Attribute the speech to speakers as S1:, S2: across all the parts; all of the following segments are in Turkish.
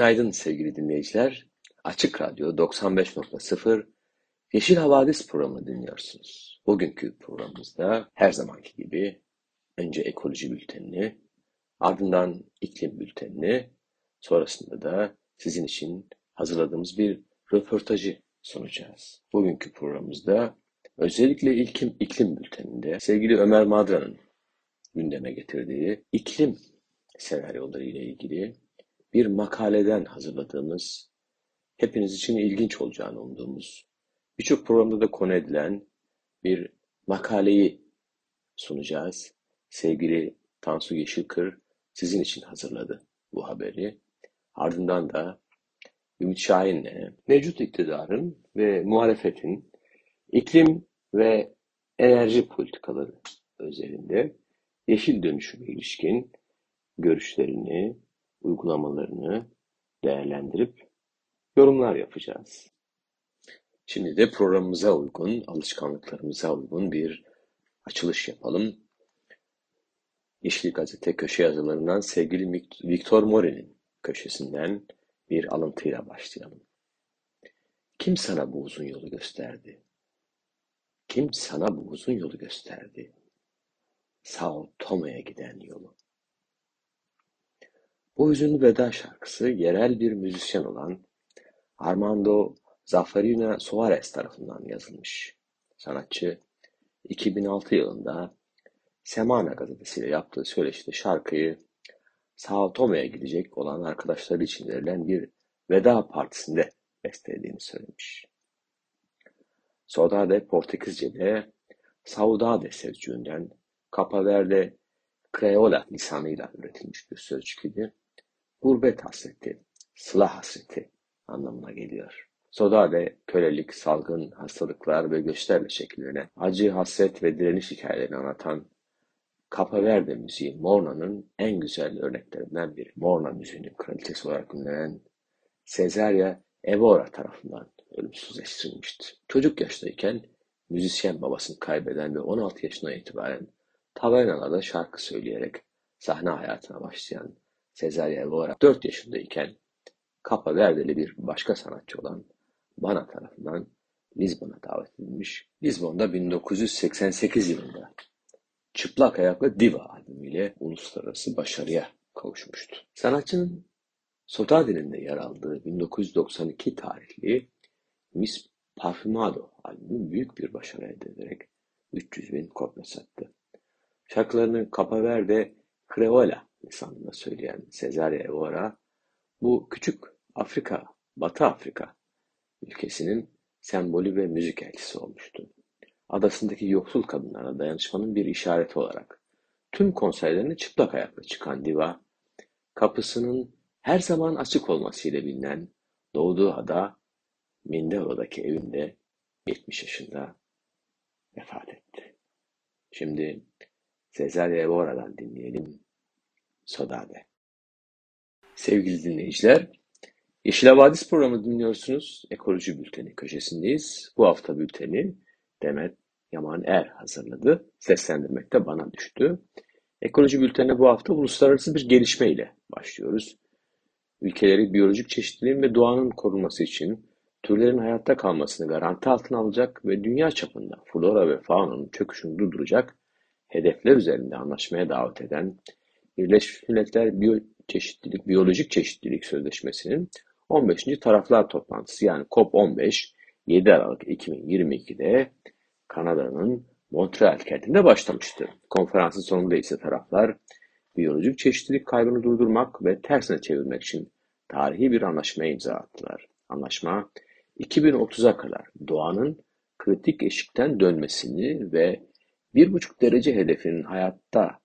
S1: Günaydın sevgili dinleyiciler. Açık Radyo 95.0 Yeşil Havadis programını dinliyorsunuz. Bugünkü programımızda her zamanki gibi önce ekoloji bültenini, ardından iklim bültenini, sonrasında da sizin için hazırladığımız bir röportajı sunacağız. Bugünkü programımızda özellikle iklim, iklim bülteninde sevgili Ömer Madra'nın gündeme getirdiği iklim senaryoları ile ilgili bir makaleden hazırladığımız, hepiniz için ilginç olacağını umduğumuz, birçok programda da konu edilen bir makaleyi sunacağız. Sevgili Tansu Yeşilkır sizin için hazırladı bu haberi. Ardından da Ümit Şahin'le mevcut iktidarın ve muhalefetin iklim ve enerji politikaları özelinde yeşil dönüşüme ilişkin görüşlerini, uygulamalarını değerlendirip yorumlar yapacağız. Şimdi de programımıza uygun, alışkanlıklarımıza uygun bir açılış yapalım. Yeşil Gazete köşe yazılarından sevgili Victor Mori'nin köşesinden bir alıntıyla başlayalım. Kim sana bu uzun yolu gösterdi? Kim sana bu uzun yolu gösterdi? Sao Tome'ye giden yolu. Bu hüzünlü veda şarkısı yerel bir müzisyen olan Armando Zaffarina Soares tarafından yazılmış. Sanatçı 2006 yılında Semana gazetesiyle yaptığı söyleşide şarkıyı Sao Tome'ye gidecek olan arkadaşları için verilen bir veda partisinde bestelediğini söylemiş. Saudade Portekizce'de Saudade sözcüğünden Capa Verde Creola lisanıyla üretilmiş bir sözcük idi gurbet hasreti, sıla hasreti anlamına geliyor. Sodale, kölelik, salgın, hastalıklar ve göçlerle şekillenen, acı, hasret ve direniş hikayelerini anlatan Capa Verde müziği Morna'nın en güzel örneklerinden biri. Morna müziğinin kraliçesi olarak ünlenen Cesaria Evora tarafından ölümsüzleştirilmişti. Çocuk yaştayken müzisyen babasını kaybeden ve 16 yaşına itibaren tavernalarda şarkı söyleyerek sahne hayatına başlayan Cesaria Evora 4 yaşındayken Capa Verde'li bir başka sanatçı olan Bana tarafından Lizbon'a davet edilmiş. Lizbon'da 1988 yılında Çıplak Ayaklı Diva albümüyle uluslararası başarıya kavuşmuştu. Sanatçının Sotade'nin de yer aldığı 1992 tarihli Miss Parfumado albümü büyük bir başarı elde ederek 300 bin kopya sattı. Şarkılarını Capa Verde Creola lisanında söyleyen Cesaria Evora, bu küçük Afrika, Batı Afrika ülkesinin sembolü ve müzik elçisi olmuştu. Adasındaki yoksul kadınlara dayanışmanın bir işareti olarak tüm konserlerine çıplak ayakla çıkan diva, kapısının her zaman açık olmasıyla bilinen doğduğu ada Mindero'daki evinde 70 yaşında vefat etti. Şimdi Cesaria Evora'dan dinleyelim Sodade. Sevgili dinleyiciler, Yeşil Havadis programı dinliyorsunuz. Ekoloji Bülteni köşesindeyiz. Bu hafta bülteni Demet Yaman Er hazırladı. Seslendirmek de bana düştü. Ekoloji Bülteni'ne bu hafta uluslararası bir gelişme ile başlıyoruz. Ülkeleri biyolojik çeşitliliğin ve doğanın korunması için türlerin hayatta kalmasını garanti altına alacak ve dünya çapında flora ve faunanın çöküşünü durduracak hedefler üzerinde anlaşmaya davet eden Birleşmiş Milletler Biyoçeşitlilik, Biyolojik Çeşitlilik Sözleşmesi'nin 15. taraflar toplantısı yani COP15 7 Aralık 2022'de Kanada'nın Montreal kentinde başlamıştı. Konferansın sonunda ise taraflar biyolojik çeşitlilik kaybını durdurmak ve tersine çevirmek için tarihi bir anlaşmaya imza attılar. Anlaşma 2030'a kadar doğanın kritik eşikten dönmesini ve 1,5 derece hedefinin hayatta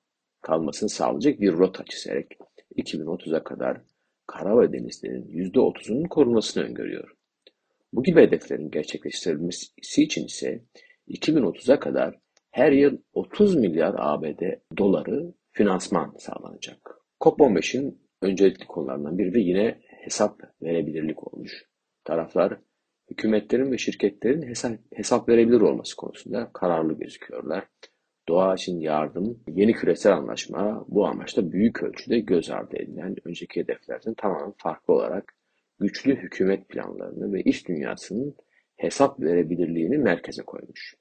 S1: kalmasını sağlayacak bir rota çizerek 2030'a kadar kara ve denizlerin %30'unun korunmasını öngörüyor. Bu gibi hedeflerin gerçekleştirilmesi için ise 2030'a kadar her yıl 30 milyar ABD doları finansman sağlanacak. COP15'in öncelikli konularından biri de yine hesap verebilirlik olmuş. Taraflar hükümetlerin ve şirketlerin hesap, hesap verebilir olması konusunda kararlı gözüküyorlar. Doğa için yardım, yeni küresel anlaşma bu amaçta büyük ölçüde göz ardı edilen önceki hedeflerden tamamen farklı olarak güçlü hükümet planlarını ve iş dünyasının hesap verebilirliğini merkeze koymuş.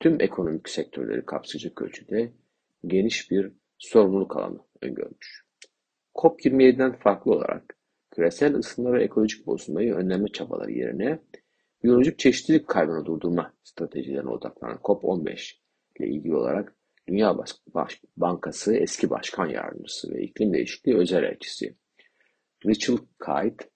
S1: Tüm ekonomik sektörleri kapsayacak ölçüde geniş bir sorumluluk alanı öngörmüş. COP27'den farklı olarak küresel ısınma ve ekolojik bozulmayı önleme çabaları yerine biyolojik çeşitlilik kaybını durdurma stratejilerine odaklanan COP15 ile ilgili olarak Dünya Bankası eski başkan yardımcısı ve iklim değişikliği özel elçisi Rachel Kite,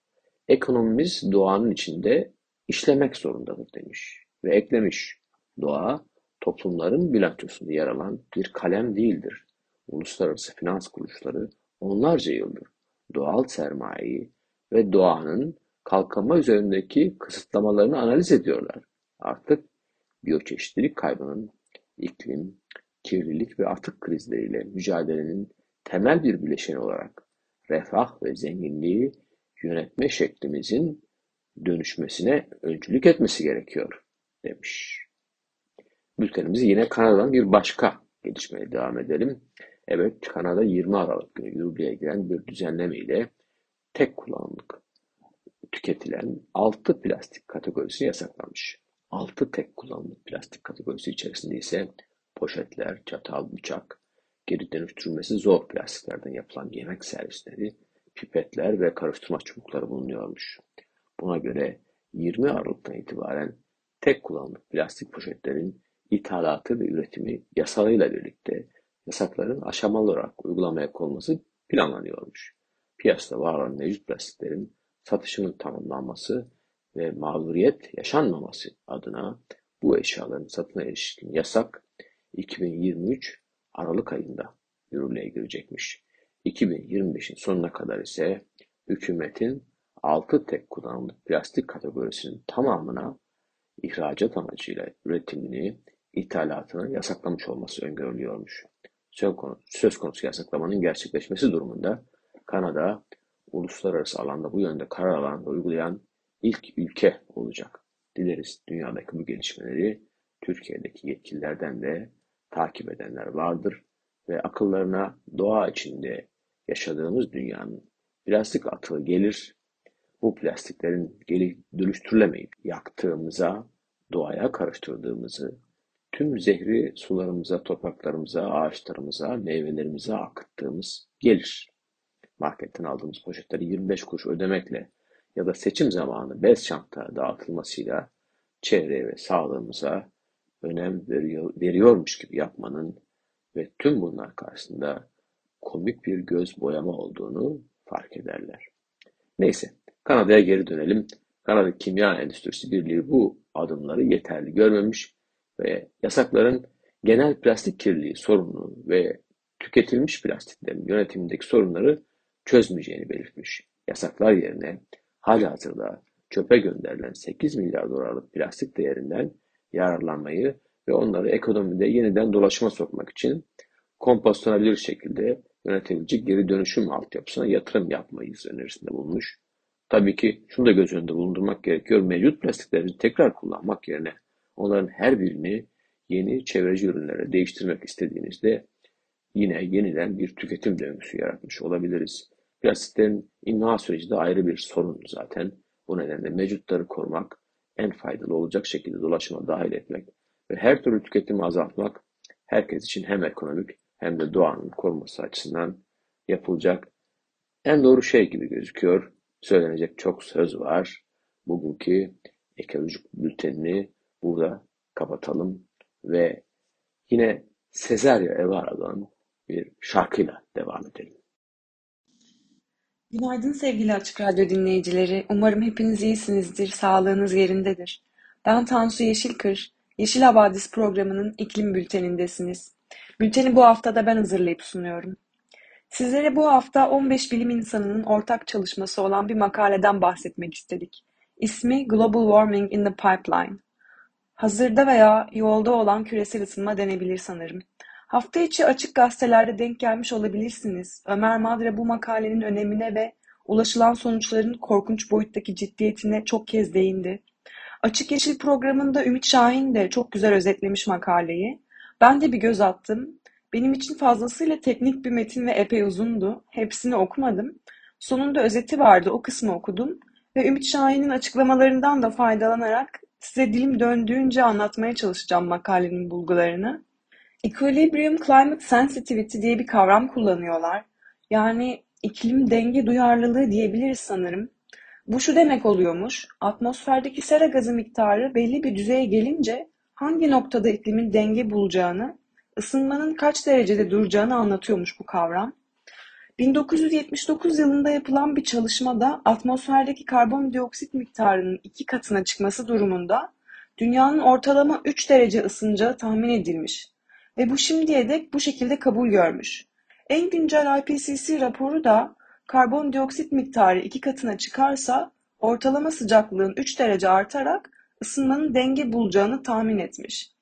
S1: ekonomimiz doğanın içinde işlemek zorundadır demiş ve eklemiş. Doğa, toplumların bilançosunda yer alan bir kalem değildir. Uluslararası finans kuruluşları onlarca yıldır doğal sermayeyi ve doğanın kalkınma üzerindeki kısıtlamalarını analiz ediyorlar. Artık biyoçeşitlilik kaybının iklim, kirlilik ve atık krizleriyle mücadelenin temel bir bileşeni olarak refah ve zenginliği yönetme şeklimizin dönüşmesine öncülük etmesi gerekiyor demiş. Bültenimizi yine Kanada'dan bir başka gelişmeye devam edelim. Evet, Kanada 20 Aralık günü yürürlüğe giren bir düzenleme ile tek kullanımlık tüketilen 6 plastik kategorisi yasaklanmış. 6 tek kullanımlık plastik kategorisi içerisinde ise poşetler, çatal, bıçak, geri dönüştürülmesi zor plastiklerden yapılan yemek servisleri, pipetler ve karıştırma çubukları bulunuyormuş. Buna göre 20 Aralık'tan itibaren tek kullanımlık plastik poşetlerin ithalatı ve üretimi yasalıyla birlikte yasakların aşamalı olarak uygulamaya konması planlanıyormuş. Piyasada var olan mevcut plastiklerin satışının tamamlanması ve mağduriyet yaşanmaması adına bu eşyaların satına ilişkin yasak 2023 Aralık ayında yürürlüğe girecekmiş. 2025'in sonuna kadar ise hükümetin 6 tek kullanımlık plastik kategorisinin tamamına ihracat amacıyla üretimini, ithalatını yasaklamış olması öngörülüyormuş. Söz konusu yasaklamanın gerçekleşmesi durumunda Kanada, uluslararası alanda bu yönde karar alan ve uygulayan ilk ülke olacak. Dileriz dünyadaki bu gelişmeleri Türkiye'deki yetkililerden de takip edenler vardır ve akıllarına doğa içinde yaşadığımız dünyanın plastik atığı gelir, bu plastiklerin geri dönüştürülemeyip yaktığımıza, doğaya karıştırdığımızı, tüm zehri sularımıza, topraklarımıza, ağaçlarımıza, meyvelerimize akıttığımız gelir. Marketten aldığımız poşetleri 25 kuruş ödemekle ya da seçim zamanı bez çanta dağıtılmasıyla çevreye ve sağlığımıza önem veriyor, veriyormuş gibi yapmanın ve tüm bunlar karşısında komik bir göz boyama olduğunu fark ederler. Neyse, Kanada'ya geri dönelim. Kanada Kimya Endüstrisi Birliği bu adımları yeterli görmemiş ve yasakların genel plastik kirliliği sorununu ve tüketilmiş plastiklerin yönetimindeki sorunları çözmeyeceğini belirtmiş. Yasaklar yerine halihazırda çöpe gönderilen 8 milyar dolarlık plastik değerinden yararlanmayı ve onları ekonomide yeniden dolaşıma sokmak için kompostlanabilir şekilde yönetilecek geri dönüşüm altyapısına yatırım yapmayız önerisinde bulunmuş. Tabii ki şunu da göz önünde bulundurmak gerekiyor. Mevcut plastikleri tekrar kullanmak yerine onların her birini yeni çevreci ürünlere değiştirmek istediğinizde yine yeniden bir tüketim döngüsü yaratmış olabiliriz. Plastiklerin imha süreci de ayrı bir sorun zaten. Bu nedenle mevcutları korumak, en faydalı olacak şekilde dolaşıma dahil etmek ve her türlü tüketimi azaltmak herkes için hem ekonomik hem de doğanın korunması açısından yapılacak en doğru şey gibi gözüküyor. Söylenecek çok söz var. Bugünkü ekolojik bültenini burada kapatalım ve yine Sezarya Evara'dan bir şarkıyla devam edelim.
S2: Günaydın sevgili Açık Radyo dinleyicileri. Umarım hepiniz iyisinizdir, sağlığınız yerindedir. Ben Tansu Yeşilkır, Yeşil Havadis programının iklim bültenindesiniz. Bülteni bu hafta da ben hazırlayıp sunuyorum. Sizlere bu hafta 15 bilim insanının ortak çalışması olan bir makaleden bahsetmek istedik. İsmi Global Warming in the Pipeline. Hazırda veya yolda olan küresel ısınma denebilir sanırım. Hafta içi açık gazetelerde denk gelmiş olabilirsiniz. Ömer Madre bu makalenin önemine ve ulaşılan sonuçların korkunç boyuttaki ciddiyetine çok kez değindi. Açık Yeşil programında Ümit Şahin de çok güzel özetlemiş makaleyi. Ben de bir göz attım. Benim için fazlasıyla teknik bir metin ve epey uzundu. Hepsini okumadım. Sonunda özeti vardı, o kısmı okudum. Ve Ümit Şahin'in açıklamalarından da faydalanarak size dilim döndüğünce anlatmaya çalışacağım makalenin bulgularını. Equilibrium Climate Sensitivity diye bir kavram kullanıyorlar. Yani iklim denge duyarlılığı diyebiliriz sanırım. Bu şu demek oluyormuş, atmosferdeki sera gazı miktarı belli bir düzeye gelince hangi noktada iklimin denge bulacağını, ısınmanın kaç derecede duracağını anlatıyormuş bu kavram. 1979 yılında yapılan bir çalışmada atmosferdeki karbondioksit miktarının iki katına çıkması durumunda dünyanın ortalama 3 derece ısınacağı tahmin edilmiş ve bu şimdiye dek bu şekilde kabul görmüş. En güncel IPCC raporu da karbondioksit miktarı iki katına çıkarsa ortalama sıcaklığın 3 derece artarak ısınmanın denge bulacağını tahmin etmiş.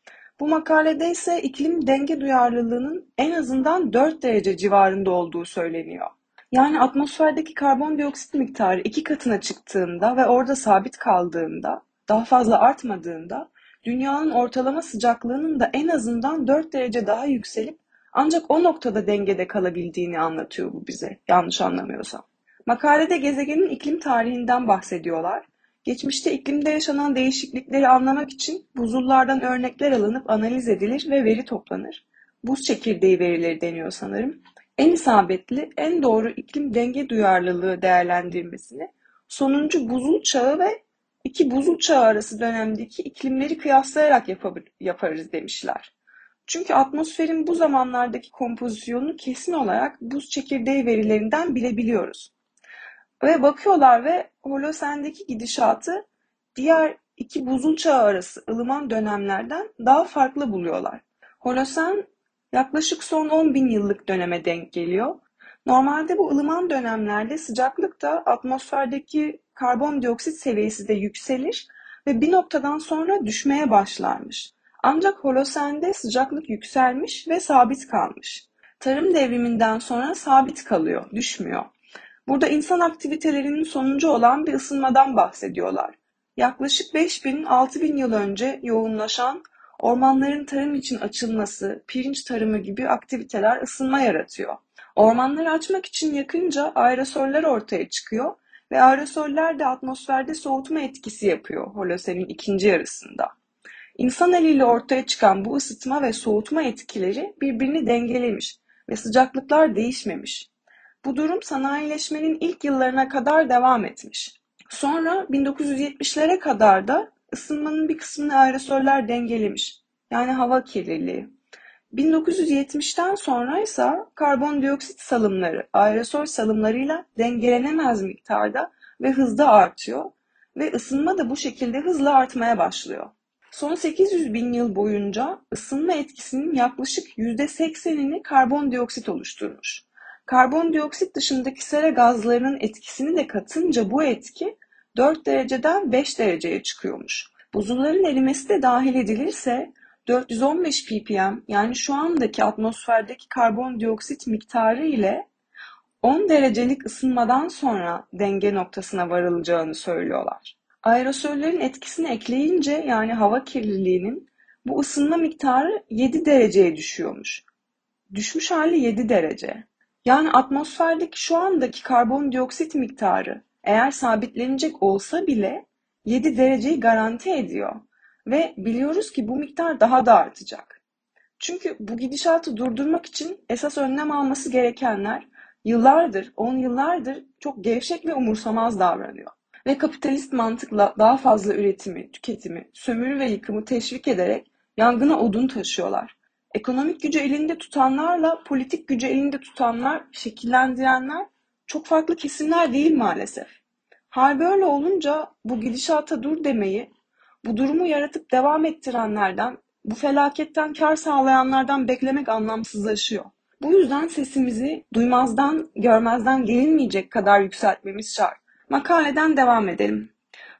S2: Bu makalede ise iklim denge duyarlılığının en azından 4 derece civarında olduğu söyleniyor. Yani atmosferdeki karbondioksit miktarı iki katına çıktığında ve orada sabit kaldığında, daha fazla artmadığında dünyanın ortalama sıcaklığının da en azından 4 derece daha yükselip ancak o noktada dengede kalabildiğini anlatıyor bu bize, yanlış anlamıyorsam. Makalede gezegenin iklim tarihinden bahsediyorlar. Geçmişte iklimde yaşanan değişiklikleri anlamak için buzullardan örnekler alınıp analiz edilir ve veri toplanır. Buz çekirdeği verileri deniyor sanırım. En isabetli, en doğru iklim denge duyarlılığı değerlendirmesini sonuncu buzul çağı ve iki buzul çağı arası dönemdeki iklimleri kıyaslayarak yaparız demişler. Çünkü atmosferin bu zamanlardaki kompozisyonunu kesin olarak buz çekirdeği verilerinden bilebiliyoruz. Ve bakıyorlar ve Holosen'deki gidişatı diğer iki buzul çağı arası ılıman dönemlerden daha farklı buluyorlar. Holosen yaklaşık son 10 bin yıllık döneme denk geliyor. Normalde bu ılıman dönemlerde sıcaklık da atmosferdeki karbondioksit seviyesi de yükselir ve bir noktadan sonra düşmeye başlarmış. Ancak Holosen'de sıcaklık yükselmiş ve sabit kalmış. Tarım devriminden sonra sabit kalıyor, düşmüyor. Burada insan aktivitelerinin sonucu olan bir ısınmadan bahsediyorlar. Yaklaşık 5000-6000 yıl önce yoğunlaşan ormanların tarım için açılması, pirinç tarımı gibi aktiviteler ısınma yaratıyor. Ormanları açmak için yakınca aerosoller ortaya çıkıyor ve aerosoller de atmosferde soğutma etkisi yapıyor Holosen'in ikinci yarısında. İnsan eliyle ortaya çıkan bu ısıtma ve soğutma etkileri birbirini dengelemiş ve sıcaklıklar değişmemiş. Bu durum sanayileşmenin ilk yıllarına kadar devam etmiş. Sonra 1970'lere kadar da ısınmanın bir kısmını aerosoller dengelemiş. Yani hava kirliliği. 1970'ten sonra ise karbondioksit salımları aerosol salımlarıyla dengelenemez miktarda ve hızda artıyor ve ısınma da bu şekilde hızla artmaya başlıyor. Son 800 bin yıl boyunca ısınma etkisinin yaklaşık %80'ini karbondioksit oluşturmuş. Karbondioksit dışındaki sera gazlarının etkisini de katınca bu etki 4 dereceden 5 dereceye çıkıyormuş. Buzulların erimesi de dahil edilirse 415 ppm yani şu andaki atmosferdeki karbondioksit miktarı ile 10 derecelik ısınmadan sonra denge noktasına varılacağını söylüyorlar. Aerosöllerin etkisini ekleyince yani hava kirliliğinin bu ısınma miktarı 7 dereceye düşüyormuş. Düşmüş hali 7 derece. Yani atmosferdeki şu andaki karbondioksit miktarı eğer sabitlenecek olsa bile 7 dereceyi garanti ediyor. Ve biliyoruz ki bu miktar daha da artacak. Çünkü bu gidişatı durdurmak için esas önlem alması gerekenler yıllardır, 10 yıllardır çok gevşek ve umursamaz davranıyor. Ve kapitalist mantıkla daha fazla üretimi, tüketimi, sömürü ve yıkımı teşvik ederek yangına odun taşıyorlar. Ekonomik gücü elinde tutanlarla politik gücü elinde tutanlar, şekillendirenler çok farklı kesimler değil maalesef. Hal böyle olunca bu gidişata dur demeyi, bu durumu yaratıp devam ettirenlerden Bu felaketten kar sağlayanlardan beklemek anlamsızlaşıyor. Bu yüzden sesimizi duymazdan, görmezden gelinmeyecek kadar yükseltmemiz şart. Makaleden devam edelim.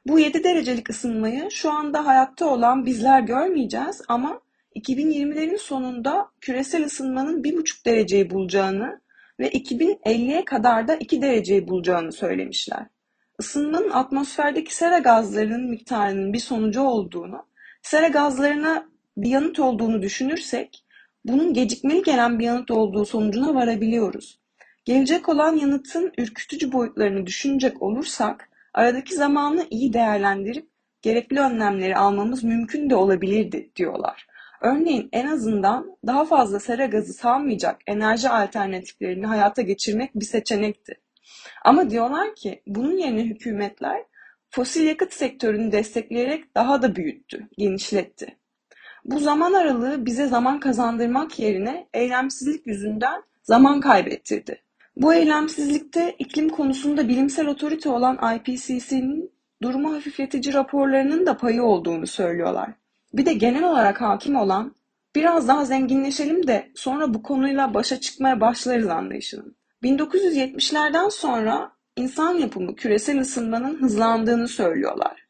S2: Bu 7 derecelik ısınmayı şu anda hayatta olan bizler görmeyeceğiz ama 2020'lerin sonunda küresel ısınmanın 1,5 dereceyi bulacağını ve 2050'ye kadar da 2 dereceyi bulacağını söylemişler. Isınmanın atmosferdeki sera gazlarının miktarının bir sonucu olduğunu, sera gazlarına bir yanıt olduğunu düşünürsek, bunun gecikmeli gelen bir yanıt olduğu sonucuna varabiliyoruz. Gelecek olan yanıtın ürkütücü boyutlarını düşünecek olursak, aradaki zamanı iyi değerlendirip gerekli önlemleri almamız mümkün de olabilirdi diyorlar. Örneğin en azından daha fazla sera gazı salmayacak enerji alternatiflerini hayata geçirmek bir seçenekti. Ama diyorlar ki bunun yerine hükümetler fosil yakıt sektörünü destekleyerek daha da büyüttü, genişletti. Bu zaman aralığı bize zaman kazandırmak yerine eylemsizlik yüzünden zaman kaybettirdi. Bu eylemsizlikte iklim konusunda bilimsel otorite olan IPCC'nin durumu hafifletici raporlarının da payı olduğunu söylüyorlar. Bir de genel olarak hakim olan biraz daha zenginleşelim de sonra bu konuyla başa çıkmaya başlarız anlayışının. 1970'lerden sonra insan yapımı küresel ısınmanın hızlandığını söylüyorlar.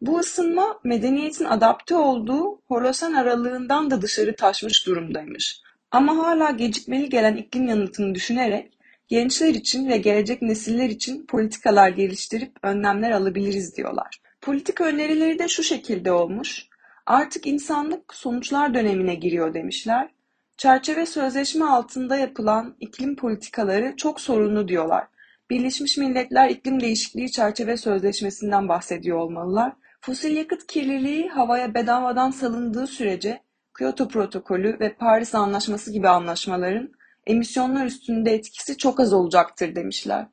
S2: Bu ısınma medeniyetin adapte olduğu Holosen aralığından da dışarı taşmış durumdaymış. Ama hala gecikmeli gelen iklim yanıtını düşünerek gençler için ve gelecek nesiller için politikalar geliştirip önlemler alabiliriz diyorlar. Politika önerileri de şu şekilde olmuş. Artık insanlık sonuçlar dönemine giriyor demişler. Çerçeve sözleşme altında yapılan iklim politikaları çok sorunlu diyorlar. Birleşmiş Milletler İklim Değişikliği Çerçeve Sözleşmesi'nden bahsediyor olmalılar. Fosil yakıt kirliliği havaya bedavadan salındığı sürece Kyoto Protokolü ve Paris Anlaşması gibi anlaşmaların emisyonlar üstünde etkisi çok az olacaktır demişler.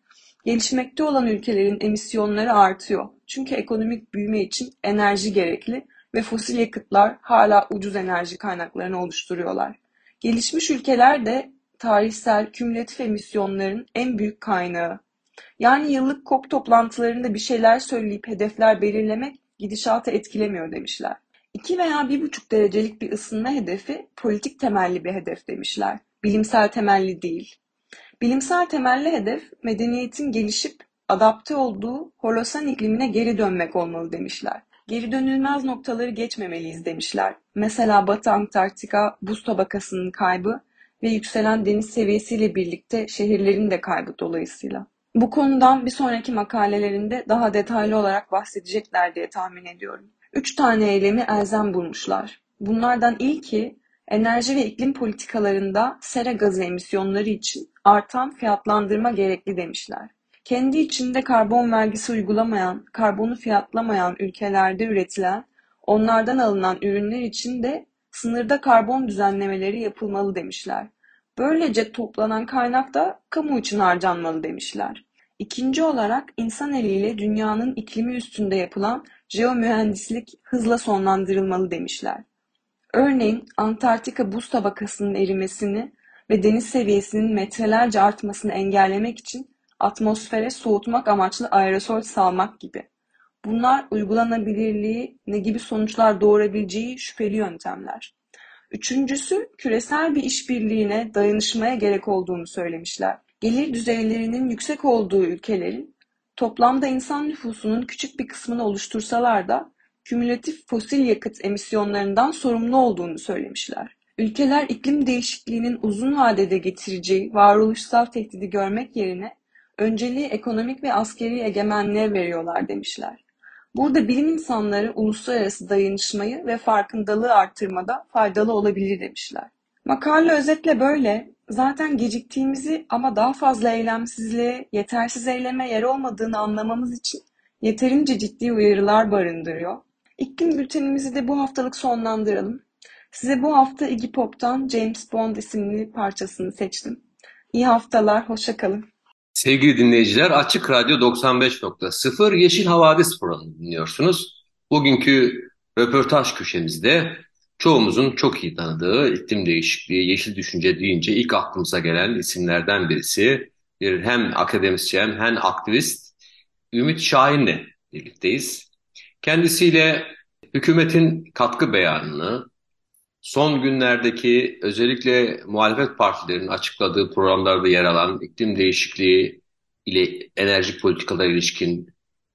S2: Gelişmekte olan ülkelerin emisyonları artıyor. Çünkü ekonomik büyüme için enerji gerekli ve fosil yakıtlar hala ucuz enerji kaynaklarını oluşturuyorlar. Gelişmiş ülkeler de tarihsel kümülatif emisyonların en büyük kaynağı. Yani yıllık COP toplantılarında bir şeyler söyleyip hedefler belirlemek gidişatı etkilemiyor demişler. 2 veya 1,5 derecelik bir ısınma hedefi politik temelli bir hedef demişler. Bilimsel temelli değil. Bilimsel temelli hedef medeniyetin gelişip adapte olduğu Holosen iklimine geri dönmek olmalı demişler. Geri dönülmez noktaları geçmemeliyiz demişler. Mesela Batı Antarktika buz tabakasının kaybı ve yükselen deniz seviyesiyle birlikte şehirlerin de kaybı dolayısıyla. Bu konudan bir sonraki makalelerinde daha detaylı olarak bahsedecekler diye tahmin ediyorum. Üç tane eylemi elzem bulmuşlar. Bunlardan ilki enerji ve iklim politikalarında sera gazı emisyonları için artan fiyatlandırma gerekli demişler. Kendi içinde karbon vergisi uygulamayan, karbonu fiyatlamayan ülkelerde üretilen, onlardan alınan ürünler için de sınırda karbon düzenlemeleri yapılmalı demişler. Böylece toplanan kaynak da kamu için harcanmalı demişler. İkinci olarak insan eliyle dünyanın iklimi üstünde yapılan jeomühendislik hızla sonlandırılmalı demişler. Örneğin Antarktika buz tabakasının erimesini ve deniz seviyesinin metrelerce artmasını engellemek için atmosfere soğutmak amaçlı aerosol salmak gibi. Bunlar uygulanabilirliği ne gibi sonuçlar doğurabileceği şüpheli yöntemler. Üçüncüsü küresel bir işbirliğine, dayanışmaya gerek olduğunu söylemişler. Gelir düzeylerinin yüksek olduğu ülkelerin toplamda insan nüfusunun küçük bir kısmını oluştursalar da kümülatif fosil yakıt emisyonlarından sorumlu olduğunu söylemişler. Ülkeler iklim değişikliğinin uzun vadede getireceği varoluşsal tehdidi görmek yerine önceliği ekonomik ve askeri egemenliğe veriyorlar demişler. Burada bilim insanları uluslararası dayanışmayı ve farkındalığı arttırmada faydalı olabilir demişler. Makale özetle böyle. Zaten geciktiğimizi ama daha fazla eylemsizliğe, yetersiz eyleme yer olmadığını anlamamız için yeterince ciddi uyarılar barındırıyor. İklim bültenimizi de bu haftalık sonlandıralım. Size bu hafta Iggy Pop'tan James Bond isimli parçasını seçtim. İyi haftalar, hoşça kalın.
S3: Sevgili dinleyiciler, Açık Radyo 95.0 Yeşil Havadis programını dinliyorsunuz. Bugünkü röportaj köşemizde çoğumuzun çok iyi tanıdığı iklim değişikliği, yeşil düşünce deyince ilk aklımıza gelen isimlerden birisi bir hem akademisyen hem aktivist Ümit Şahin'le birlikteyiz. Kendisiyle hükümetin katkı beyanını,
S1: son günlerdeki özellikle muhalefet partilerinin açıkladığı programlarda yer alan iklim değişikliği ile enerji politikalar ilişkin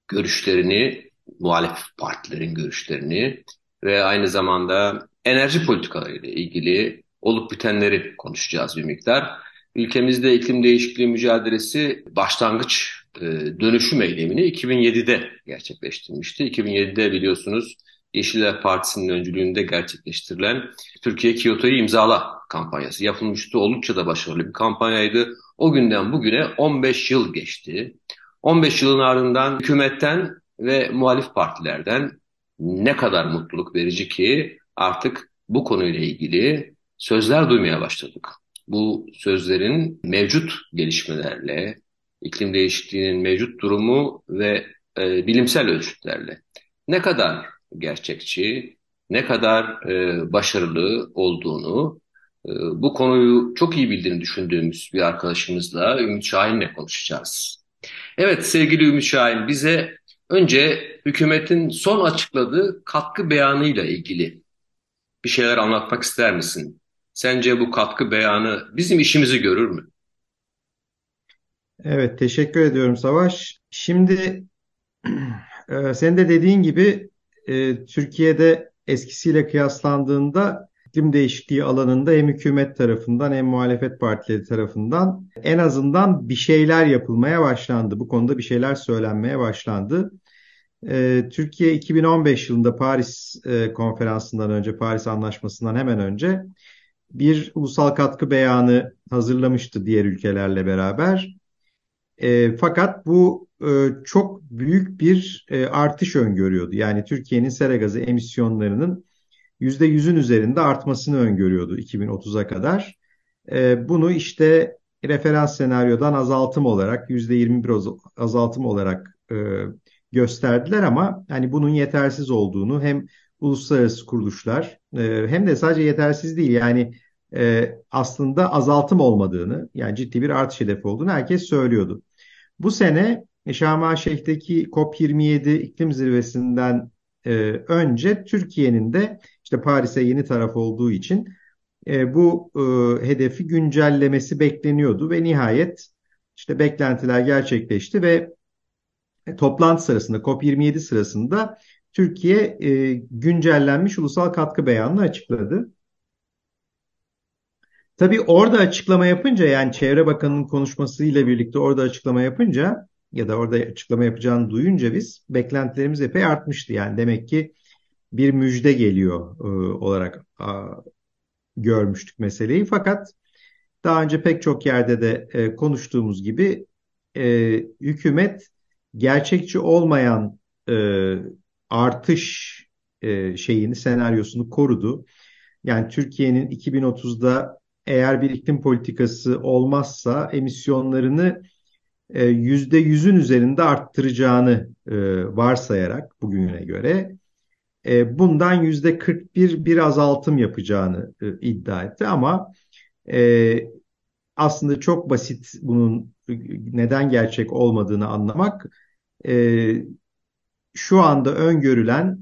S1: görüşlerini, muhalef partilerin görüşlerini ve aynı zamanda enerji politikaları ile ilgili olup bitenleri konuşacağız bir miktar. Ülkemizde iklim değişikliği mücadelesi başlangıç e, dönüşüm eylemini 2007'de gerçekleştirmişti. 2007'de biliyorsunuz Yeşiller Partisi'nin öncülüğünde gerçekleştirilen Türkiye Kyoto'yu imzala kampanyası yapılmıştı. Oldukça da başarılı bir kampanyaydı. O günden bugüne 15 yıl geçti. 15 yılın ardından hükümetten ve muhalif partilerden ne kadar mutluluk verici ki artık bu konuyla ilgili sözler duymaya başladık. Bu sözlerin mevcut gelişmelerle, iklim değişikliğinin mevcut durumu ve e, bilimsel ölçütlerle ne kadar gerçekçi, ne kadar e, başarılı olduğunu e, bu konuyu çok iyi bildiğini düşündüğümüz bir arkadaşımızla Ümit Şahin'le konuşacağız. Evet sevgili Ümit Şahin bize önce hükümetin son açıkladığı katkı beyanıyla ilgili bir şeyler anlatmak ister misin? Sence bu katkı beyanı bizim işimizi görür mü?
S4: Evet, teşekkür ediyorum Savaş. Şimdi e, senin de dediğin gibi e, Türkiye'de eskisiyle kıyaslandığında iklim değişikliği alanında hem hükümet tarafından hem muhalefet partileri tarafından en azından bir şeyler yapılmaya başlandı. Bu konuda bir şeyler söylenmeye başlandı. E, Türkiye 2015 yılında Paris e, konferansından önce, Paris Anlaşması'ndan hemen önce bir ulusal katkı beyanı hazırlamıştı diğer ülkelerle beraber. E, fakat bu çok büyük bir e, artış öngörüyordu. Yani Türkiye'nin sera gazı emisyonlarının %100'ün üzerinde artmasını öngörüyordu 2030'a kadar. E, bunu işte referans senaryodan azaltım olarak %21 azaltım olarak e, gösterdiler ama hani bunun yetersiz olduğunu hem uluslararası kuruluşlar e, hem de sadece yetersiz değil yani e, aslında azaltım olmadığını yani ciddi bir artış hedefi olduğunu herkes söylüyordu. Bu sene Şarm Şeyh'teki COP27 iklim zirvesinden e, önce Türkiye'nin de işte Paris'e yeni taraf olduğu için e, bu e, hedefi güncellemesi bekleniyordu ve nihayet işte beklentiler gerçekleşti ve toplantı sırasında COP27 sırasında Türkiye e, güncellenmiş ulusal katkı beyanını açıkladı. Tabii orada açıklama yapınca yani Çevre Bakanı'nın konuşmasıyla birlikte orada açıklama yapınca ya da orada açıklama yapacağını duyunca biz beklentilerimiz epey artmıştı. Yani demek ki bir müjde geliyor e, olarak a, görmüştük meseleyi. Fakat daha önce pek çok yerde de e, konuştuğumuz gibi e, hükümet gerçekçi olmayan e, artış e, şeyini senaryosunu korudu. Yani Türkiye'nin 2030'da eğer bir iklim politikası olmazsa emisyonlarını e, yüzde yüzün üzerinde arttıracağını e, varsayarak bugüne göre e, bundan yüzde 41 bir azaltım yapacağını iddia etti. Ama aslında çok basit bunun neden gerçek olmadığını anlamak şu anda öngörülen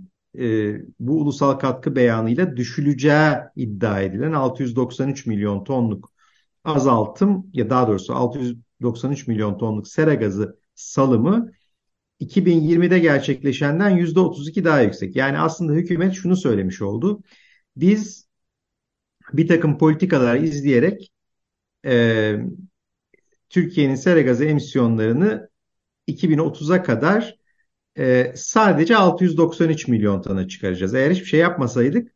S4: bu ulusal katkı beyanıyla düşüleceği iddia edilen 693 milyon tonluk azaltım ya daha doğrusu 693 milyon tonluk sera gazı salımı 2020'de gerçekleşenden %32 daha yüksek. Yani aslında hükümet şunu söylemiş oldu. Biz bir takım politikalar izleyerek e, Türkiye'nin sera gazı emisyonlarını 2030'a kadar e, sadece 693 milyon tona çıkaracağız. Eğer hiçbir şey yapmasaydık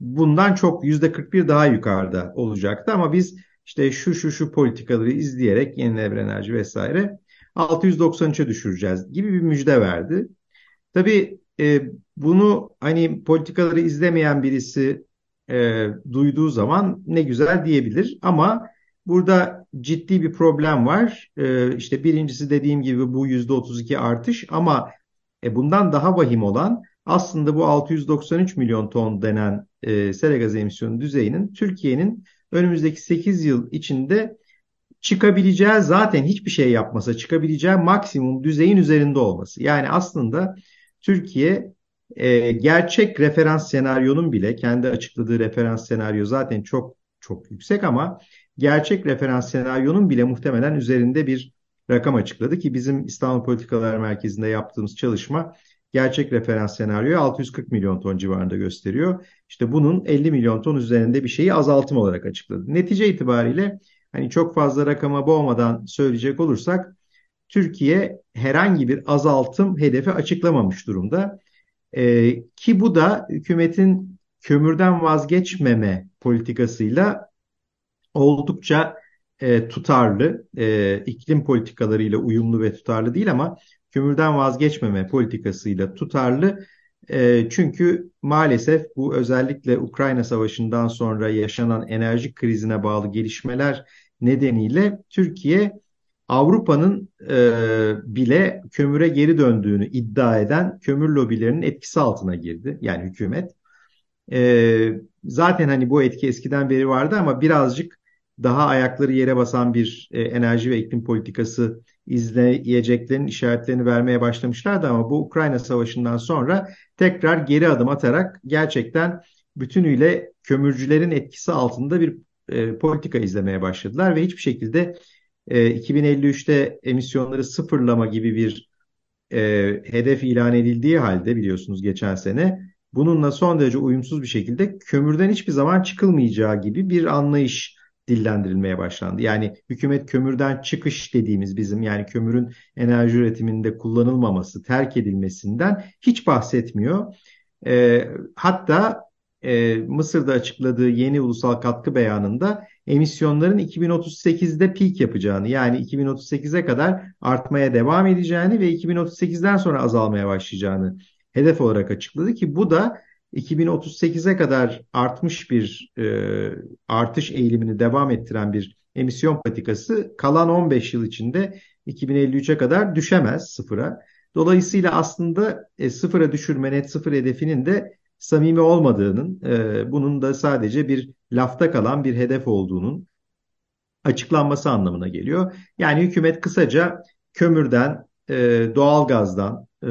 S4: bundan çok %41 daha yukarıda olacaktı ama biz işte şu şu şu politikaları izleyerek yenilenebilir enerji vesaire 693'e düşüreceğiz gibi bir müjde verdi. Tabii e, bunu hani politikaları izlemeyen birisi e, duyduğu zaman ne güzel diyebilir ama burada ciddi bir problem var. E, işte birincisi dediğim gibi bu %32 artış ama e, bundan daha vahim olan aslında bu 693 milyon ton denen e, sera gazı emisyonu düzeyinin Türkiye'nin önümüzdeki 8 yıl içinde çıkabileceği zaten hiçbir şey yapmasa çıkabileceği maksimum düzeyin üzerinde olması. Yani aslında Türkiye e, gerçek referans senaryonun bile kendi açıkladığı referans senaryo zaten çok çok yüksek ama gerçek referans senaryonun bile muhtemelen üzerinde bir rakam açıkladı ki bizim İstanbul Politikalar Merkezi'nde yaptığımız çalışma gerçek referans senaryoyu 640 milyon ton civarında gösteriyor. İşte bunun 50 milyon ton üzerinde bir şeyi azaltım olarak açıkladı. Netice itibariyle hani çok fazla rakama boğmadan söyleyecek olursak Türkiye herhangi bir azaltım hedefi açıklamamış durumda. E, ki bu da hükümetin kömürden vazgeçmeme politikasıyla oldukça e, tutarlı, e, iklim politikalarıyla uyumlu ve tutarlı değil ama kömürden vazgeçmeme politikasıyla tutarlı. Çünkü maalesef bu özellikle Ukrayna Savaşı'ndan sonra yaşanan enerji krizine bağlı gelişmeler nedeniyle Türkiye Avrupa'nın bile kömüre geri döndüğünü iddia eden kömür lobilerinin etkisi altına girdi. Yani hükümet. Zaten hani bu etki eskiden beri vardı ama birazcık daha ayakları yere basan bir enerji ve iklim politikası izleyeceklerin işaretlerini vermeye başlamışlardı ama bu Ukrayna Savaşı'ndan sonra tekrar geri adım atarak gerçekten bütünüyle kömürcülerin etkisi altında bir e, politika izlemeye başladılar ve hiçbir şekilde e, 2053'te emisyonları sıfırlama gibi bir e, hedef ilan edildiği halde biliyorsunuz geçen sene bununla son derece uyumsuz bir şekilde kömürden hiçbir zaman çıkılmayacağı gibi bir anlayış dillendirilmeye başlandı. Yani hükümet kömürden çıkış dediğimiz bizim yani kömürün enerji üretiminde kullanılmaması, terk edilmesinden hiç bahsetmiyor. E, hatta e, Mısır'da açıkladığı yeni ulusal katkı beyanında emisyonların 2038'de peak yapacağını yani 2038'e kadar artmaya devam edeceğini ve 2038'den sonra azalmaya başlayacağını hedef olarak açıkladı ki bu da 2038'e kadar artmış bir e, artış eğilimini devam ettiren bir emisyon patikası kalan 15 yıl içinde 2053'e kadar düşemez sıfıra. Dolayısıyla aslında e, sıfıra düşürme net sıfır hedefinin de samimi olmadığının, e, bunun da sadece bir lafta kalan bir hedef olduğunun açıklanması anlamına geliyor. Yani hükümet kısaca kömürden, e, doğalgazdan, e,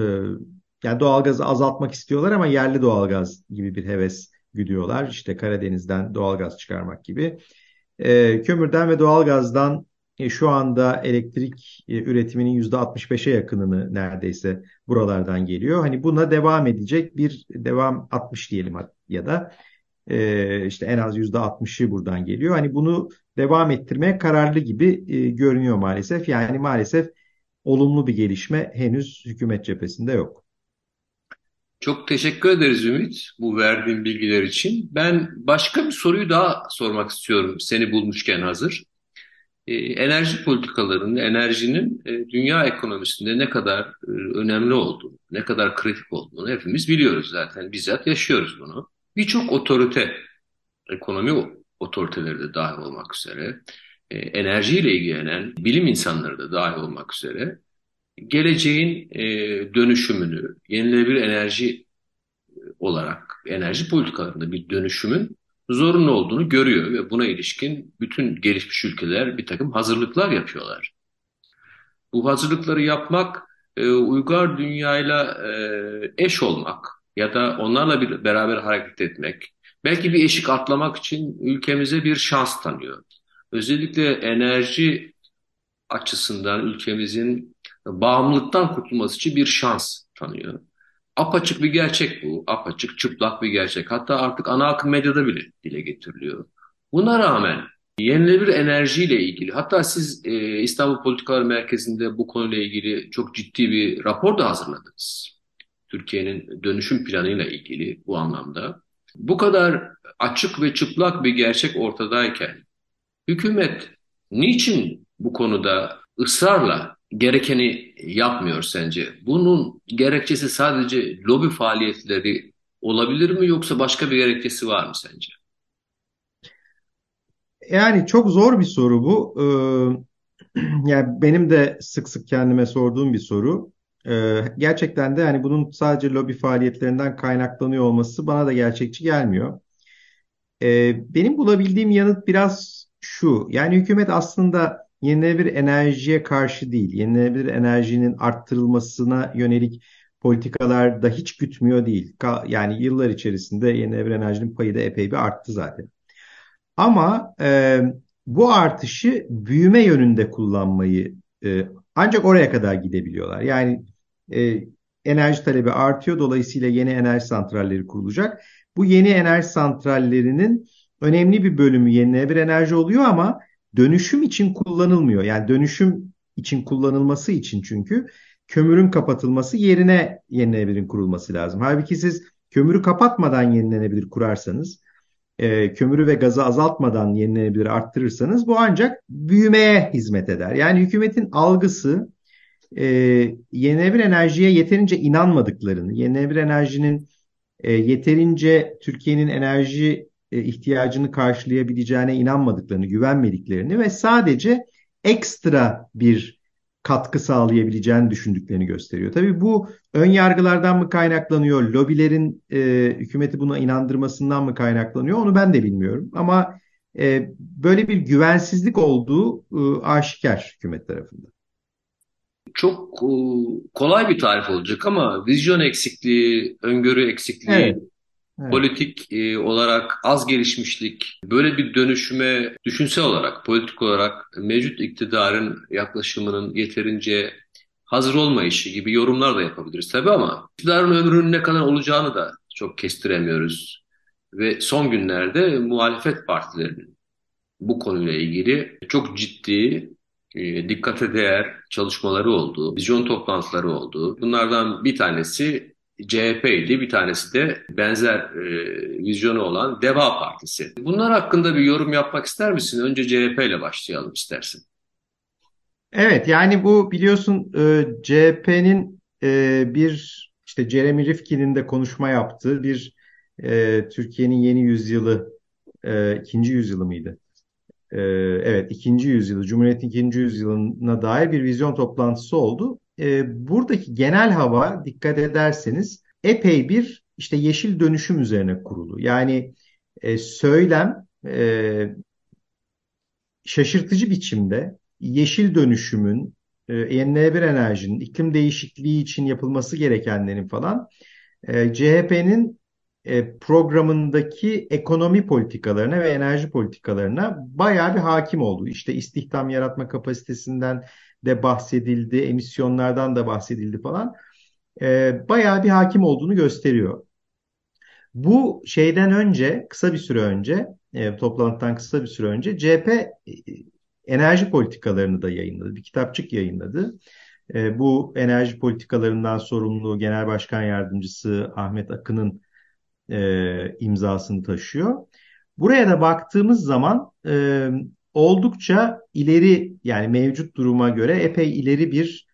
S4: yani doğalgazı azaltmak istiyorlar ama yerli doğalgaz gibi bir heves güdüyorlar. İşte Karadeniz'den doğalgaz çıkarmak gibi. E, kömürden ve doğalgazdan e, şu anda elektrik e, üretiminin %65'e yakınını neredeyse buralardan geliyor. Hani buna devam edecek bir devam 60 diyelim ya da e, işte en az %60'ı buradan geliyor. Hani bunu devam ettirmeye kararlı gibi e, görünüyor maalesef. Yani maalesef olumlu bir gelişme henüz hükümet cephesinde yok.
S1: Çok teşekkür ederiz Ümit bu verdiğin bilgiler için. Ben başka bir soruyu daha sormak istiyorum seni bulmuşken hazır. Ee, enerji politikalarının, enerjinin e, dünya ekonomisinde ne kadar e, önemli olduğunu, ne kadar kritik olduğunu hepimiz biliyoruz zaten. Bizzat yaşıyoruz bunu. Birçok otorite, ekonomi otoriteleri de dahil olmak üzere, e, enerjiyle ilgilenen bilim insanları da dahil olmak üzere geleceğin e, dönüşümünü, yenilenebilir enerji olarak enerji politikalarında bir dönüşümün zorunlu olduğunu görüyor ve buna ilişkin bütün gelişmiş ülkeler bir takım hazırlıklar yapıyorlar. Bu hazırlıkları yapmak e, uygar dünyayla e, eş olmak ya da onlarla bir, beraber hareket etmek, belki bir eşik atlamak için ülkemize bir şans tanıyor. Özellikle enerji açısından ülkemizin bağımlılıktan kurtulması için bir şans tanıyor. Apaçık bir gerçek bu. Apaçık, çıplak bir gerçek. Hatta artık ana akım medyada bile dile getiriliyor. Buna rağmen yenilenebilir enerjiyle ilgili hatta siz e, İstanbul Politikalar Merkezi'nde bu konuyla ilgili çok ciddi bir rapor da hazırladınız. Türkiye'nin dönüşüm planıyla ilgili bu anlamda. Bu kadar açık ve çıplak bir gerçek ortadayken hükümet niçin bu konuda ısrarla gerekeni yapmıyor sence? Bunun gerekçesi sadece lobi faaliyetleri olabilir mi yoksa başka bir gerekçesi var mı sence?
S4: Yani çok zor bir soru bu. Ee, yani benim de sık sık kendime sorduğum bir soru. Ee, gerçekten de hani bunun sadece lobi faaliyetlerinden kaynaklanıyor olması bana da gerçekçi gelmiyor. Ee, benim bulabildiğim yanıt biraz şu. Yani hükümet aslında yenilenebilir enerjiye karşı değil, yenilenebilir enerjinin arttırılmasına yönelik politikalarda hiç gütmüyor değil. Yani yıllar içerisinde yenilenebilir enerjinin payı da epey bir arttı zaten. Ama e, bu artışı büyüme yönünde kullanmayı e, ancak oraya kadar gidebiliyorlar. Yani e, enerji talebi artıyor. Dolayısıyla yeni enerji santralleri kurulacak. Bu yeni enerji santrallerinin önemli bir bölümü yenilenebilir enerji oluyor ama dönüşüm için kullanılmıyor. Yani dönüşüm için kullanılması için çünkü kömürün kapatılması yerine yenilenebilir kurulması lazım. Halbuki siz kömürü kapatmadan yenilenebilir kurarsanız, e, kömürü ve gazı azaltmadan yenilenebilir arttırırsanız bu ancak büyümeye hizmet eder. Yani hükümetin algısı e, yenilenebilir enerjiye yeterince inanmadıklarını, yenilenebilir enerjinin e, yeterince Türkiye'nin enerji ihtiyacını karşılayabileceğine inanmadıklarını, güvenmediklerini ve sadece ekstra bir katkı sağlayabileceğini düşündüklerini gösteriyor. Tabii bu ön yargılardan mı kaynaklanıyor, lobilerin e, hükümeti buna inandırmasından mı kaynaklanıyor onu ben de bilmiyorum. Ama e, böyle bir güvensizlik olduğu e, aşikar hükümet tarafından.
S3: Çok e, kolay bir tarif olacak ama vizyon eksikliği, öngörü eksikliği, evet. Evet. Politik e, olarak az gelişmişlik, böyle bir dönüşüme düşünsel olarak, politik olarak mevcut iktidarın yaklaşımının yeterince hazır olmayışı gibi yorumlar da yapabiliriz tabii ama iktidarın ömrünün ne kadar olacağını da çok kestiremiyoruz. Ve son günlerde muhalefet partilerinin bu konuyla ilgili çok ciddi, e, dikkate değer çalışmaları oldu, vizyon toplantıları oldu. Bunlardan bir tanesi CHP'ydi. Bir tanesi de benzer e, vizyonu olan Deva Partisi. Bunlar hakkında bir yorum yapmak ister misin? Önce CHP ile başlayalım istersin.
S4: Evet yani bu biliyorsun e, CHP'nin e, bir işte Jeremy Rifkin'in de konuşma yaptığı bir e, Türkiye'nin yeni yüzyılı e, ikinci yüzyılı mıydı? E, evet ikinci yüzyılı Cumhuriyet'in ikinci yüzyılına dair bir vizyon toplantısı oldu e, buradaki genel hava dikkat ederseniz epey bir işte yeşil dönüşüm üzerine kurulu. Yani e, söylem e, şaşırtıcı biçimde yeşil dönüşümün, e, yenilenebilir enerjinin, iklim değişikliği için yapılması gerekenlerin falan e, CHP'nin e, programındaki ekonomi politikalarına ve enerji politikalarına bayağı bir hakim oldu. İşte istihdam yaratma kapasitesinden de bahsedildi, emisyonlardan da bahsedildi falan. E, bayağı bir hakim olduğunu gösteriyor. Bu şeyden önce, kısa bir süre önce, e, toplantıdan kısa bir süre önce CHP e, enerji politikalarını da yayınladı. Bir kitapçık yayınladı. E, bu enerji politikalarından sorumlu Genel Başkan Yardımcısı Ahmet Akın'ın e, imzasını taşıyor. Buraya da baktığımız zaman e, oldukça ileri yani mevcut duruma göre epey ileri bir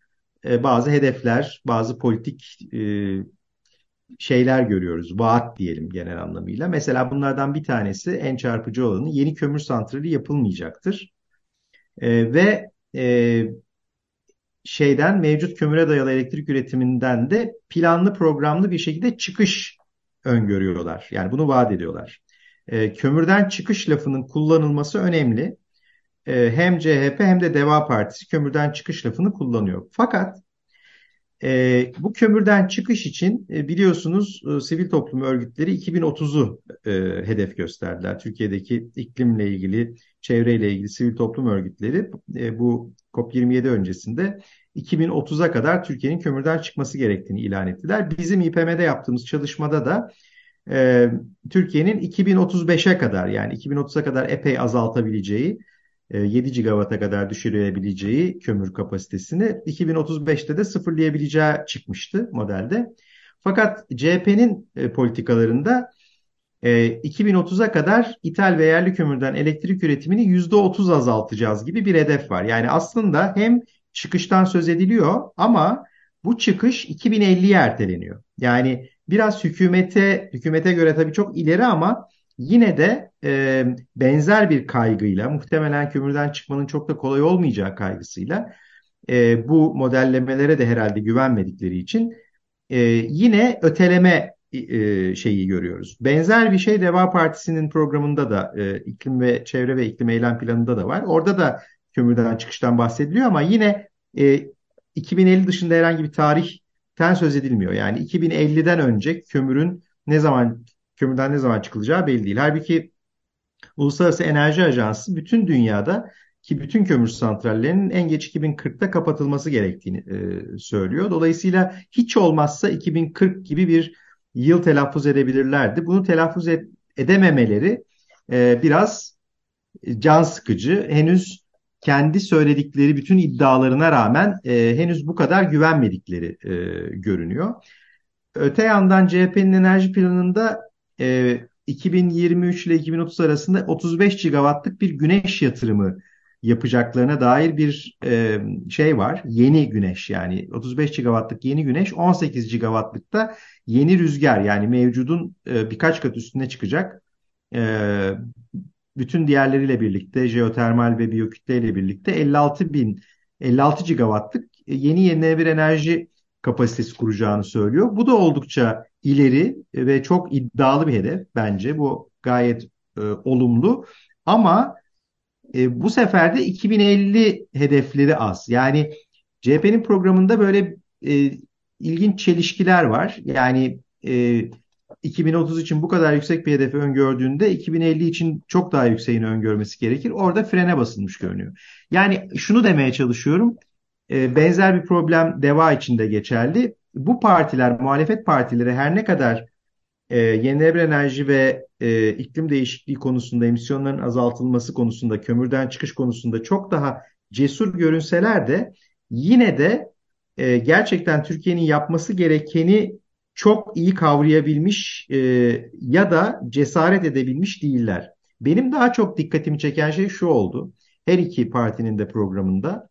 S4: e, bazı hedefler, bazı politik e, şeyler görüyoruz. Vaat diyelim genel anlamıyla. Mesela bunlardan bir tanesi en çarpıcı olanı yeni kömür santrali yapılmayacaktır. E, ve e, şeyden mevcut kömüre dayalı elektrik üretiminden de planlı programlı bir şekilde çıkış öngörüyorlar. Yani bunu vaat ediyorlar. E, kömürden çıkış lafının kullanılması önemli. E, hem CHP hem de Deva Partisi kömürden çıkış lafını kullanıyor. Fakat e, bu kömürden çıkış için e, biliyorsunuz e, sivil toplum örgütleri 2030'u e, hedef gösterdiler. Türkiye'deki iklimle ilgili, çevreyle ilgili sivil toplum örgütleri e, bu COP27 öncesinde 2030'a kadar Türkiye'nin kömürden çıkması gerektiğini ilan ettiler. Bizim İPM'de yaptığımız çalışmada da e, Türkiye'nin 2035'e kadar yani 2030'a kadar epey azaltabileceği 7 e, gigawata kadar düşürebileceği kömür kapasitesini 2035'te de sıfırlayabileceği çıkmıştı modelde. Fakat CHP'nin e, politikalarında 2030'a e, kadar ithal ve yerli kömürden elektrik üretimini %30 azaltacağız gibi bir hedef var. Yani aslında hem çıkıştan söz ediliyor ama bu çıkış 2050'ye erteleniyor. Yani biraz hükümete hükümete göre tabii çok ileri ama yine de e, benzer bir kaygıyla muhtemelen kömürden çıkmanın çok da kolay olmayacağı kaygısıyla e, bu modellemelere de herhalde güvenmedikleri için e, yine öteleme e, şeyi görüyoruz. Benzer bir şey Deva Partisi'nin programında da e, iklim ve çevre ve iklim eylem planında da var. Orada da kömürden çıkıştan bahsediliyor ama yine e, 2050 dışında herhangi bir tarih kömürden söz edilmiyor. Yani 2050'den önce kömürün ne zaman kömürden ne zaman çıkılacağı belli değil. Halbuki Uluslararası Enerji Ajansı bütün dünyada ki bütün kömür santrallerinin en geç 2040'ta kapatılması gerektiğini e, söylüyor. Dolayısıyla hiç olmazsa 2040 gibi bir yıl telaffuz edebilirlerdi. Bunu telaffuz ed edememeleri e, biraz can sıkıcı. Henüz kendi söyledikleri bütün iddialarına rağmen e, henüz bu kadar güvenmedikleri e, görünüyor. Öte yandan CHP'nin enerji planında e, 2023 ile 2030 arasında 35 gigawattlık bir güneş yatırımı yapacaklarına dair bir e, şey var. Yeni güneş yani 35 gigawattlık yeni güneş 18 gigawattlık da yeni rüzgar yani mevcudun e, birkaç kat üstüne çıkacak. E, bütün diğerleriyle birlikte jeotermal ve biyokütle ile birlikte 56 bin 56 gigawattlık yeni yenilenebilir enerji kapasitesi kuracağını söylüyor. Bu da oldukça ileri ve çok iddialı bir hedef bence. Bu gayet e, olumlu. Ama e, bu sefer de 2050 hedefleri az. Yani CHP'nin programında böyle e, ilginç çelişkiler var. Yani e, 2030 için bu kadar yüksek bir hedefi öngördüğünde 2050 için çok daha yükseğini öngörmesi gerekir. Orada frene basılmış görünüyor. Yani şunu demeye çalışıyorum. E, benzer bir problem DEVA için de geçerli. Bu partiler, muhalefet partileri her ne kadar e, yenilenebilir enerji ve e, iklim değişikliği konusunda, emisyonların azaltılması konusunda, kömürden çıkış konusunda çok daha cesur görünseler de yine de e, gerçekten Türkiye'nin yapması gerekeni çok iyi kavrayabilmiş e, ya da cesaret edebilmiş değiller. Benim daha çok dikkatimi çeken şey şu oldu. Her iki partinin de programında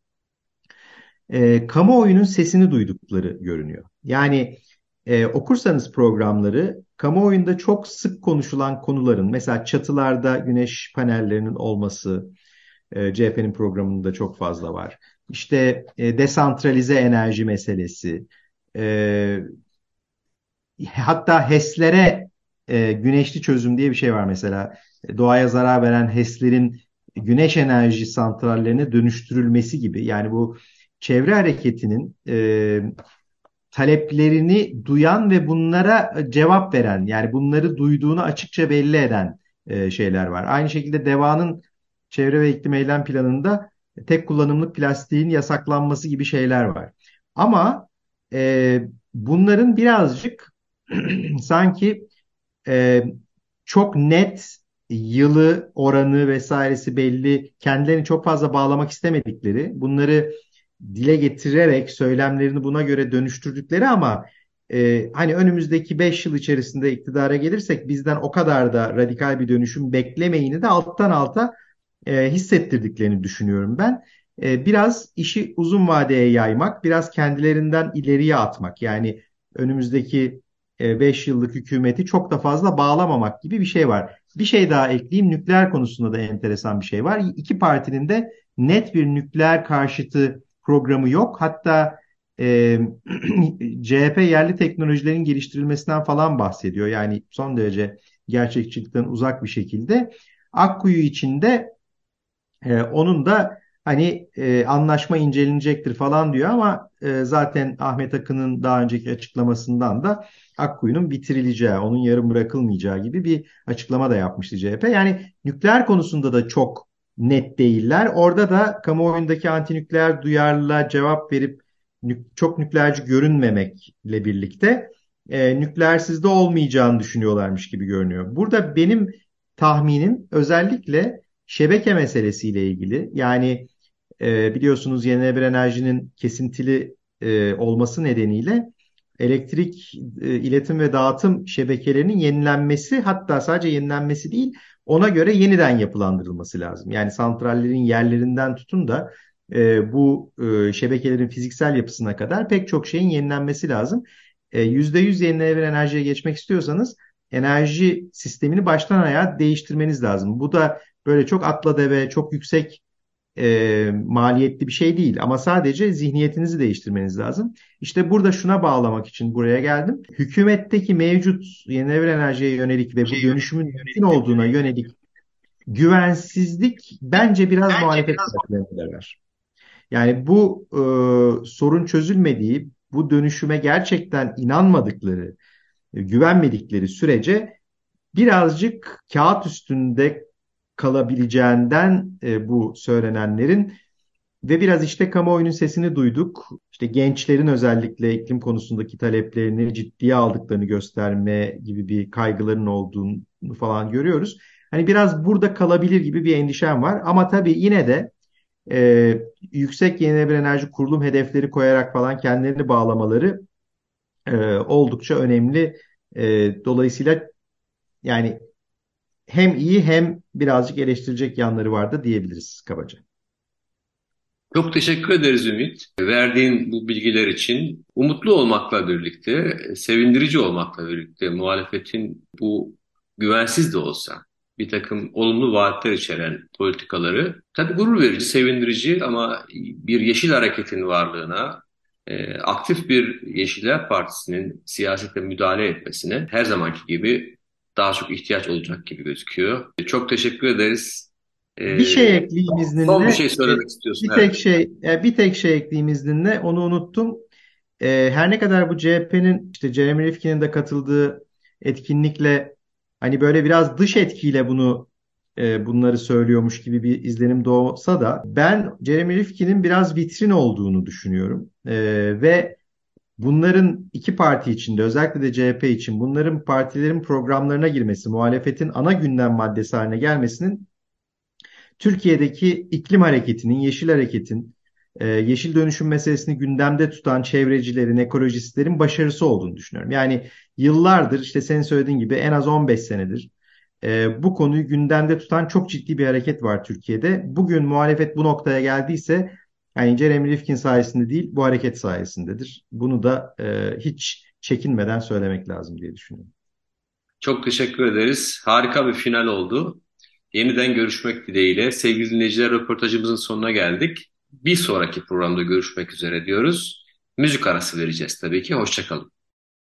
S4: e, kamuoyunun sesini duydukları görünüyor. Yani e, okursanız programları kamuoyunda çok sık konuşulan konuların mesela çatılarda güneş panellerinin olması e, CHP'nin programında çok fazla var. İşte e, desantralize enerji meselesi, e, hatta HES'lere e, güneşli çözüm diye bir şey var mesela. Doğaya zarar veren HES'lerin güneş enerji santrallerine dönüştürülmesi gibi. Yani bu çevre hareketinin e, taleplerini duyan ve bunlara cevap veren yani bunları duyduğunu açıkça belli eden e, şeyler var. Aynı şekilde DEVA'nın çevre ve iklim eylem planında tek kullanımlık plastiğin yasaklanması gibi şeyler var. Ama e, bunların birazcık sanki e, çok net yılı, oranı vesairesi belli, kendilerini çok fazla bağlamak istemedikleri, bunları dile getirerek söylemlerini buna göre dönüştürdükleri ama e, hani önümüzdeki 5 yıl içerisinde iktidara gelirsek bizden o kadar da radikal bir dönüşüm beklemeyini de alttan alta e, hissettirdiklerini düşünüyorum ben. E, biraz işi uzun vadeye yaymak, biraz kendilerinden ileriye atmak. Yani önümüzdeki 5 yıllık hükümeti çok da fazla bağlamamak gibi bir şey var. Bir şey daha ekleyeyim. Nükleer konusunda da enteresan bir şey var. İki partinin de net bir nükleer karşıtı programı yok. Hatta e, CHP yerli teknolojilerin geliştirilmesinden falan bahsediyor. Yani son derece gerçekçilikten uzak bir şekilde. Akkuyu içinde e, onun da hani e, anlaşma incelenecektir falan diyor ama e, zaten Ahmet Akın'ın daha önceki açıklamasından da Akkuyu'nun bitirileceği, onun yarım bırakılmayacağı gibi bir açıklama da yapmıştı CHP. Yani nükleer konusunda da çok net değiller. Orada da kamuoyundaki antinükleer duyarlılığa cevap verip çok nükleerci görünmemekle birlikte e, nükleersizde olmayacağını düşünüyorlarmış gibi görünüyor. Burada benim tahminim özellikle şebeke meselesiyle ilgili. Yani e, biliyorsunuz yenilenebilir enerjinin kesintili e, olması nedeniyle elektrik e, iletim ve dağıtım şebekelerinin yenilenmesi hatta sadece yenilenmesi değil ona göre yeniden yapılandırılması lazım. Yani santrallerin yerlerinden tutun da e, bu e, şebekelerin fiziksel yapısına kadar pek çok şeyin yenilenmesi lazım. E, %100 yenilenebilir enerjiye geçmek istiyorsanız enerji sistemini baştan ayağa değiştirmeniz lazım. Bu da böyle çok atla deve, çok yüksek e, maliyetli bir şey değil ama sadece zihniyetinizi değiştirmeniz lazım. İşte burada şuna bağlamak için buraya geldim. Hükümetteki mevcut yenilenebilir enerjiye yönelik ve bu dönüşümün mümkün olduğuna yönelik güvensizlik bence biraz bence muhalefet var. Yani bu e, sorun çözülmediği bu dönüşüme gerçekten inanmadıkları, e, güvenmedikleri sürece birazcık kağıt üstünde kalabileceğinden e, bu söylenenlerin ve biraz işte kamuoyunun sesini duyduk. İşte gençlerin özellikle iklim konusundaki taleplerini ciddiye aldıklarını gösterme gibi bir kaygıların olduğunu falan görüyoruz. Hani biraz burada kalabilir gibi bir endişem var. Ama tabii yine de e, yüksek yenilenebilir enerji kurulum hedefleri koyarak falan kendilerini bağlamaları e, oldukça önemli. E, dolayısıyla yani hem iyi hem birazcık eleştirecek yanları vardı diyebiliriz kabaca.
S1: Çok teşekkür ederiz Ümit. Verdiğin bu bilgiler için umutlu olmakla birlikte, sevindirici olmakla birlikte muhalefetin bu güvensiz de olsa bir takım olumlu vaatler içeren politikaları tabii gurur verici, sevindirici ama bir yeşil hareketin varlığına, e, aktif bir Yeşiller Partisi'nin siyasete müdahale etmesine her zamanki gibi daha çok ihtiyaç olacak gibi gözüküyor. Çok teşekkür ederiz.
S4: Ee, bir şey ekleyeyim izninle.
S1: Son bir şey söylemek istiyorsun.
S4: Bir tek şey, e, bir tek şey ekleyeyim izninle. Onu unuttum. Ee, her ne kadar bu CHP'nin işte Jeremy Rifkin'in de katıldığı etkinlikle hani böyle biraz dış etkiyle bunu e, bunları söylüyormuş gibi bir izlenim doğsa da ben Jeremy Rifkin'in biraz vitrin olduğunu düşünüyorum. E, ve bunların iki parti içinde özellikle de CHP için bunların partilerin programlarına girmesi, muhalefetin ana gündem maddesi haline gelmesinin Türkiye'deki iklim hareketinin, yeşil hareketin, e, yeşil dönüşüm meselesini gündemde tutan çevrecilerin, ekolojistlerin başarısı olduğunu düşünüyorum. Yani yıllardır işte senin söylediğin gibi en az 15 senedir e, bu konuyu gündemde tutan çok ciddi bir hareket var Türkiye'de. Bugün muhalefet bu noktaya geldiyse yani Jeremy Rifkin sayesinde değil bu hareket sayesindedir. Bunu da e, hiç çekinmeden söylemek lazım diye düşünüyorum.
S1: Çok teşekkür ederiz. Harika bir final oldu. Yeniden görüşmek dileğiyle. Sevgili dinleyiciler röportajımızın sonuna geldik. Bir sonraki programda görüşmek üzere diyoruz. Müzik arası vereceğiz tabii ki. Hoşçakalın.